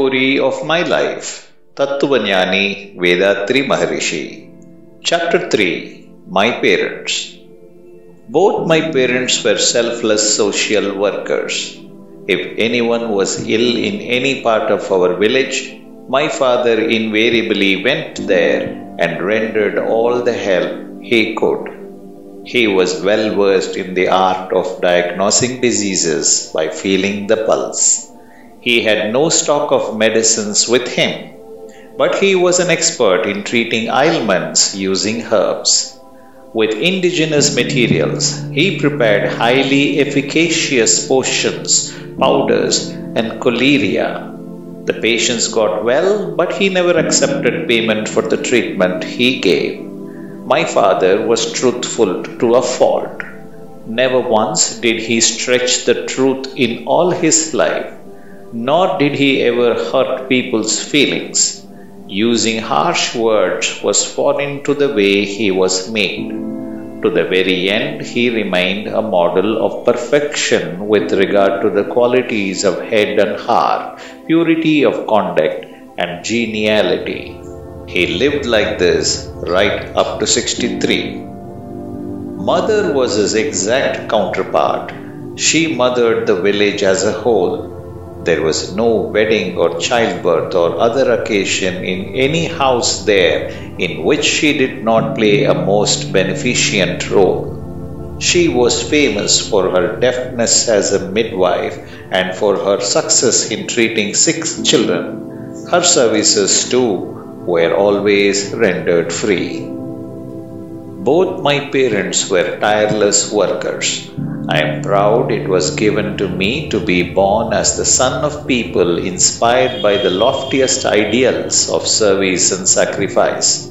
story of my life. Tattvanyani Vethathiri Maharishi. Chapter 3 My Parents. Both my parents were selfless social workers. If anyone was ill in any part of our village, my father invariably went there and rendered all the help he could. He was well versed in the art of diagnosing diseases by feeling the pulse. He had no stock of medicines with him, but he was an expert in treating ailments using herbs. With indigenous materials, he prepared highly efficacious potions, powders, and collyria. The patients got well, but he never accepted payment for the treatment he gave. My father was truthful to a fault. Never once did he stretch the truth in all his life, nor did he ever hurt people's feelings. Using harsh words was foreign to the way he was made. To the very end, he remained a model of perfection with regard to the qualities of head and heart, purity of conduct, and geniality. He lived like this right up to 63. Mother was his exact counterpart. She mothered the village as a whole. There was no wedding or childbirth or other occasion in any house there in which she did not play a most beneficent role. She was famous for her deftness as a midwife and for her success in treating sick children. Her services, too, were always rendered free. Both my parents were tireless workers. I am proud it was given to me to be born as the son of people inspired by the loftiest ideals of service and sacrifice.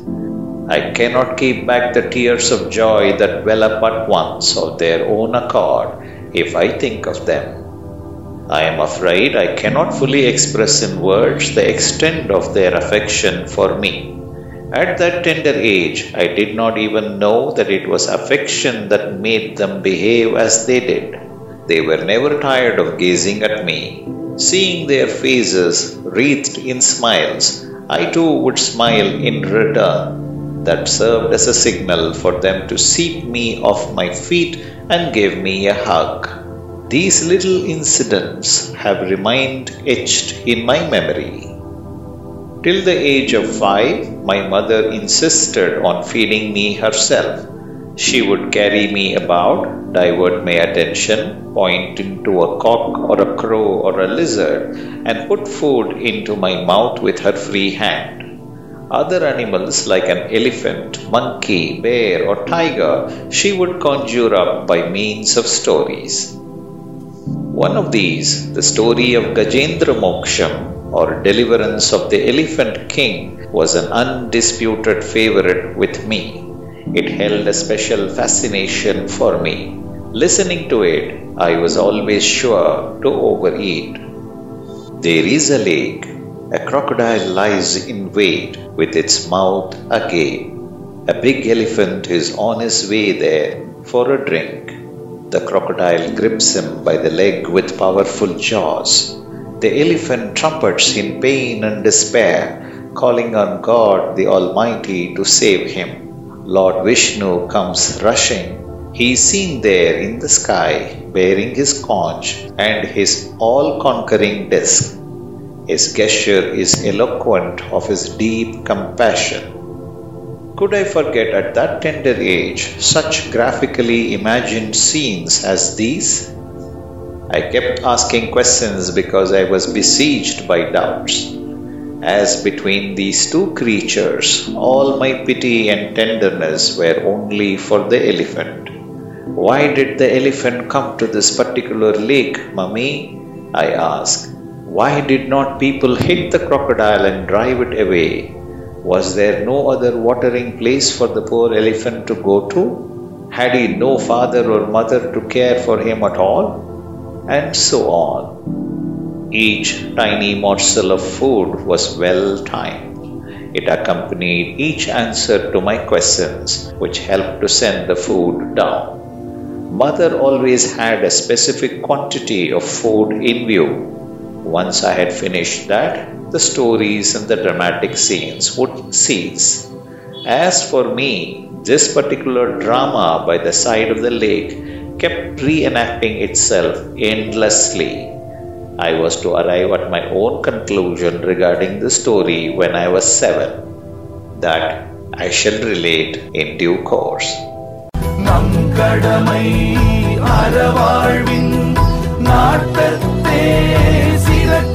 I cannot keep back the tears of joy that well up at once of their own accord if I think of them. I am afraid I cannot fully express in words the extent of their affection for me. At that tender age, I did not even know that it was affection that made them behave as they did. They were never tired of gazing at me. Seeing their faces wreathed in smiles, I too would smile in return. That served as a signal for them to seat me off my feet and give me a hug. These little incidents have remained etched in my memory. Till the age of five, my mother insisted on feeding me herself. She would carry me about, divert my attention, pointing to a cock or a crow or a lizard, and put food into my mouth with her free hand. Other animals like an elephant, monkey, bear, or tiger she would conjure up by means of stories. One of these, the story of Gajendra Moksham, or deliverance of the elephant king was an undisputed favorite with me. It held a special fascination for me. Listening to it, I was always sure to overeat. There is a lake. A crocodile lies in wait with its mouth agape. A big elephant is on his way there for a drink. The crocodile grips him by the leg with powerful jaws. The elephant trumpets in pain and despair, calling on God the Almighty to save him. Lord Vishnu comes rushing. He is seen there in the sky, bearing his conch and his all conquering disc. His gesture is eloquent of his deep compassion. Could I forget at that tender age such graphically imagined scenes as these? I kept asking questions because I was besieged by doubts. As between these two creatures, all my pity and tenderness were only for the elephant. Why did the elephant come to this particular lake, mummy? I asked. Why did not people hit the crocodile and drive it away? Was there no other watering place for the poor elephant to go to? Had he no father or mother to care for him at all? And so on. Each tiny morsel of food was well timed. It accompanied each answer to my questions, which helped to send the food down. Mother always had a specific quantity of food in view. Once I had finished that, the stories and the dramatic scenes would cease. As for me, this particular drama by the side of the lake kept reenacting itself endlessly. I was to arrive at my own conclusion regarding the story when I was seven. That I shall relate in due course. நம் கடமை அறவாழ்வின் நாட்டத்தே சிறக்க